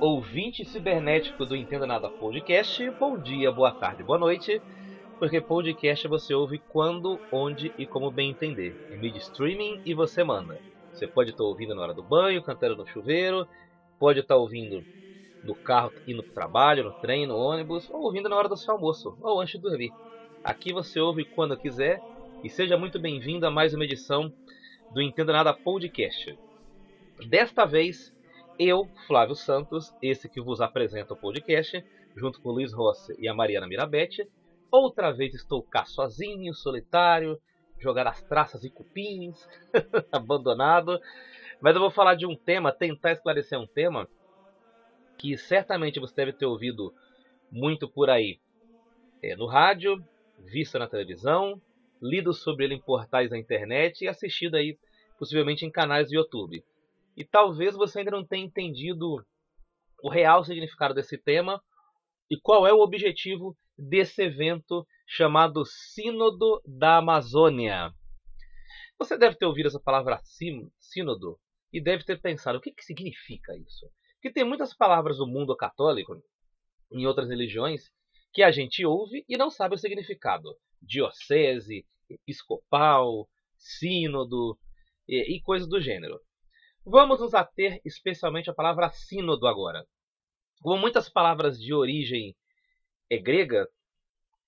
ouvinte cibernético do Entenda Nada Podcast, bom dia, boa tarde, boa noite, porque podcast você ouve quando, onde e como bem entender. É mídia streaming e você manda. Você pode estar ouvindo na hora do banho, cantando no chuveiro, pode estar ouvindo no carro indo para o trabalho, no trem, no ônibus, ou ouvindo na hora do seu almoço, ou antes de dormir. Aqui você ouve quando quiser e seja muito bem-vindo a mais uma edição do Entenda Nada Podcast. Desta vez, eu, Flávio Santos, esse que vos apresenta o podcast, junto com o Luiz Rossi e a Mariana Mirabete, outra vez estou cá sozinho, solitário, jogar as traças e cupins, abandonado. Mas eu vou falar de um tema, tentar esclarecer um tema que certamente você deve ter ouvido muito por aí é, no rádio, visto na televisão, lido sobre ele em portais da internet e assistido aí possivelmente em canais do YouTube. E talvez você ainda não tenha entendido o real significado desse tema e qual é o objetivo desse evento chamado Sínodo da Amazônia. Você deve ter ouvido essa palavra sínodo e deve ter pensado o que, que significa isso. Porque tem muitas palavras do mundo católico, em outras religiões, que a gente ouve e não sabe o significado. Diocese, episcopal, sínodo e, e coisas do gênero. Vamos nos ater especialmente à palavra sínodo agora. Como muitas palavras de origem é grega,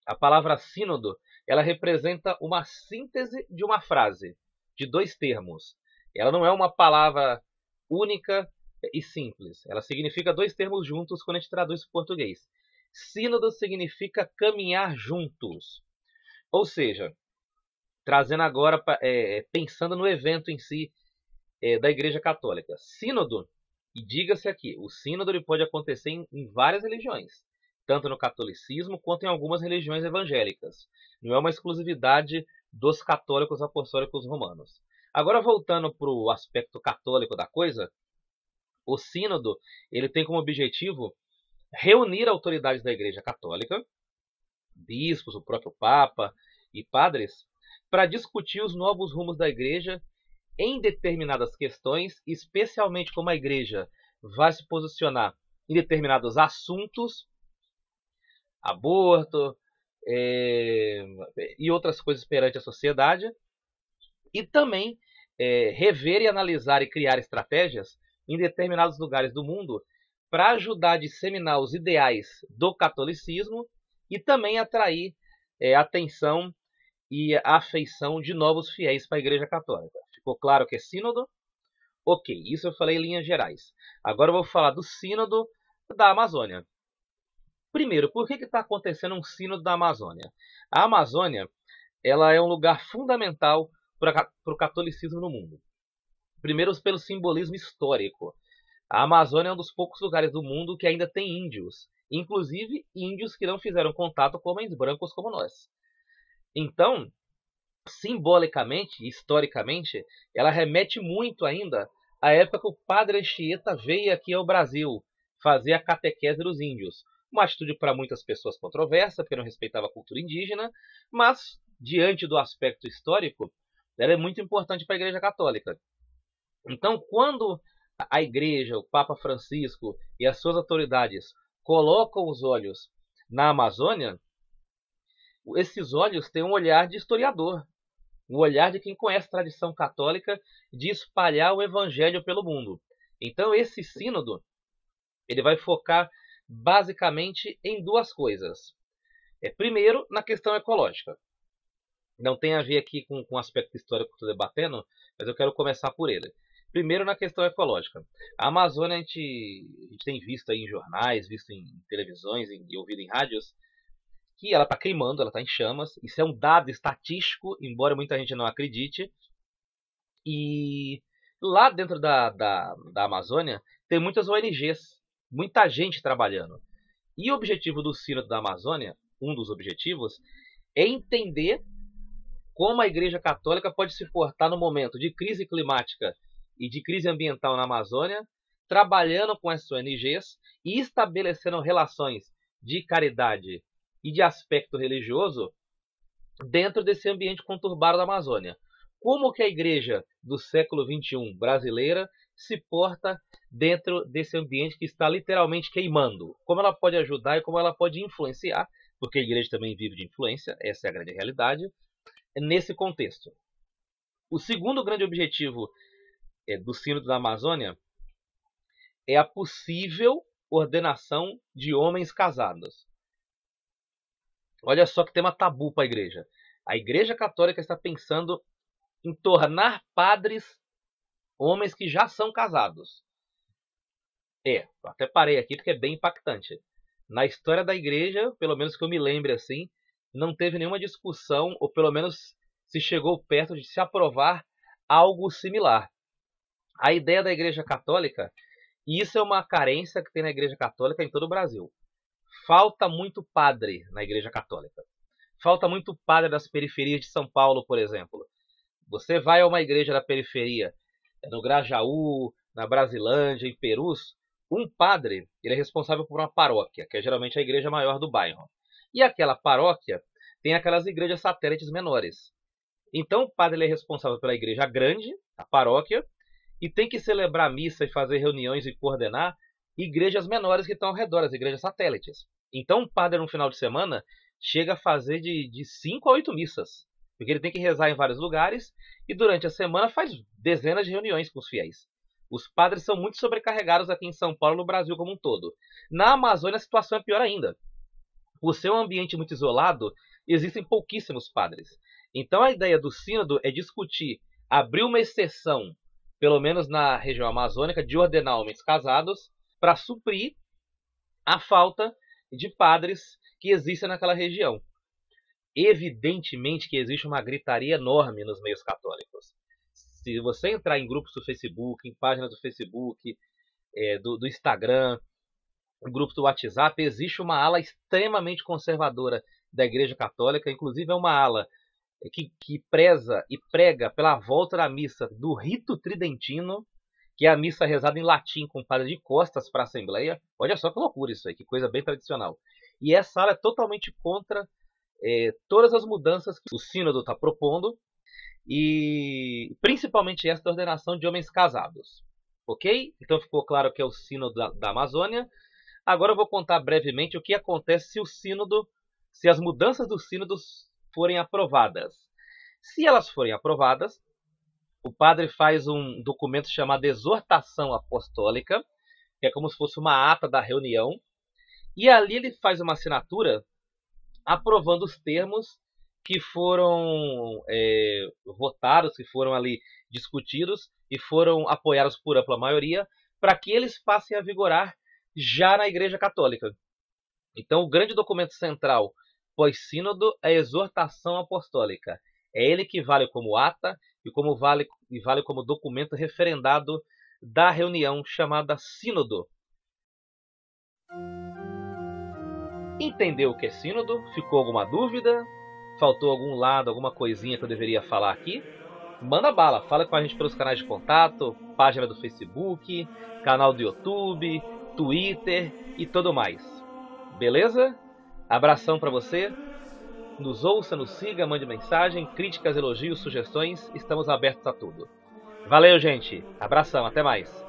a palavra sínodo, ela representa uma síntese de uma frase, de dois termos. Ela não é uma palavra única e simples. Ela significa dois termos juntos quando a gente traduz para o português. Sínodo significa caminhar juntos. Ou seja, trazendo agora, é, pensando no evento em si é, da Igreja Católica. Sínodo, e diga-se aqui, o sínodo ele pode acontecer em, em várias religiões tanto no catolicismo quanto em algumas religiões evangélicas. Não é uma exclusividade dos católicos apostólicos romanos. Agora voltando para o aspecto católico da coisa, o sínodo ele tem como objetivo reunir autoridades da Igreja Católica, bispos, o próprio Papa e padres, para discutir os novos rumos da Igreja em determinadas questões, especialmente como a Igreja vai se posicionar em determinados assuntos aborto é, e outras coisas perante a sociedade, e também é, rever e analisar e criar estratégias em determinados lugares do mundo para ajudar a disseminar os ideais do catolicismo e também atrair é, atenção e afeição de novos fiéis para a Igreja Católica. Ficou claro que é sínodo? Ok, isso eu falei em linhas gerais. Agora eu vou falar do sínodo da Amazônia. Primeiro, por que está acontecendo um sínodo da Amazônia? A Amazônia ela é um lugar fundamental para o catolicismo no mundo. Primeiro, pelo simbolismo histórico. A Amazônia é um dos poucos lugares do mundo que ainda tem índios, inclusive índios que não fizeram contato com homens brancos como nós. Então, simbolicamente, historicamente, ela remete muito ainda à época que o padre Anchieta veio aqui ao Brasil fazer a catequese dos índios. Uma atitude para muitas pessoas controversa, porque não respeitava a cultura indígena, mas, diante do aspecto histórico, ela é muito importante para a Igreja Católica. Então, quando a Igreja, o Papa Francisco e as suas autoridades colocam os olhos na Amazônia, esses olhos têm um olhar de historiador, um olhar de quem conhece a tradição católica de espalhar o evangelho pelo mundo. Então esse sínodo ele vai focar basicamente em duas coisas. É, primeiro, na questão ecológica. Não tem a ver aqui com, o aspecto histórico que estou debatendo, mas eu quero começar por ele. Primeiro, na questão ecológica. A Amazônia, a gente, a gente tem visto aí em jornais, visto em televisões e ouvido em rádios, que ela está queimando, ela está em chamas. Isso é um dado estatístico, embora muita gente não acredite. E lá dentro da, da, da Amazônia tem muitas ONGs muita gente trabalhando. E o objetivo do Sínodo da Amazônia, um dos objetivos, é entender como a Igreja Católica pode se portar no momento de crise climática e de crise ambiental na Amazônia, trabalhando com essas ONGs e estabelecendo relações de caridade e de aspecto religioso dentro desse ambiente conturbado da Amazônia. Como que a igreja do século XXI brasileira se porta dentro desse ambiente que está literalmente queimando. Como ela pode ajudar e como ela pode influenciar, porque a igreja também vive de influência, essa é a grande realidade, nesse contexto. O segundo grande objetivo é, do Sínodo da Amazônia é a possível ordenação de homens casados. Olha só que tema tabu para a igreja. A igreja católica está pensando em tornar padres homens que já são casados. É, até parei aqui porque é bem impactante. Na história da igreja, pelo menos que eu me lembre assim, não teve nenhuma discussão, ou pelo menos se chegou perto de se aprovar algo similar. A ideia da igreja católica, e isso é uma carência que tem na igreja católica em todo o Brasil. Falta muito padre na igreja católica. Falta muito padre das periferias de São Paulo, por exemplo. Você vai a uma igreja da periferia, no Grajaú, na Brasilândia, em Perus, um padre ele é responsável por uma paróquia, que é geralmente a igreja maior do bairro. E aquela paróquia tem aquelas igrejas satélites menores. Então o padre é responsável pela igreja grande, a paróquia, e tem que celebrar missa e fazer reuniões e coordenar igrejas menores que estão ao redor, as igrejas satélites. Então o padre no final de semana chega a fazer de, de cinco a oito missas. Porque ele tem que rezar em vários lugares e durante a semana faz dezenas de reuniões com os fiéis. Os padres são muito sobrecarregados aqui em São Paulo no Brasil como um todo. Na Amazônia a situação é pior ainda. Por ser um ambiente muito isolado, existem pouquíssimos padres. Então a ideia do sínodo é discutir, abrir uma exceção, pelo menos na região amazônica, de ordenar homens casados para suprir a falta de padres que existem naquela região evidentemente que existe uma gritaria enorme nos meios católicos. Se você entrar em grupos do Facebook, em páginas do Facebook, é, do, do Instagram, grupos do WhatsApp, existe uma ala extremamente conservadora da Igreja Católica, inclusive é uma ala que, que preza e prega pela volta da missa do rito tridentino, que é a missa rezada em latim com padre de costas para a Assembleia. Olha só que loucura isso aí, que coisa bem tradicional. E essa ala é totalmente contra é, todas as mudanças que o Sínodo está propondo e principalmente esta ordenação de homens casados. Ok? Então ficou claro que é o Sínodo da, da Amazônia. Agora eu vou contar brevemente o que acontece se o Sínodo, se as mudanças do Sínodo forem aprovadas. Se elas forem aprovadas, o padre faz um documento chamado Exortação Apostólica, que é como se fosse uma ata da reunião, e ali ele faz uma assinatura aprovando os termos que foram é, votados, que foram ali discutidos e foram apoiados por ampla maioria, para que eles passem a vigorar já na Igreja Católica. Então, o grande documento central pós-sínodo é a exortação apostólica. É ele que vale como ata e como vale, e vale como documento referendado da reunião chamada sínodo. Entendeu o que é sínodo? Ficou alguma dúvida? Faltou algum lado, alguma coisinha que eu deveria falar aqui? Manda bala, fala com a gente pelos canais de contato, página do Facebook, canal do YouTube, Twitter e tudo mais. Beleza? Abração para você. Nos ouça, nos siga, mande mensagem, críticas, elogios, sugestões, estamos abertos a tudo. Valeu, gente. Abração, até mais.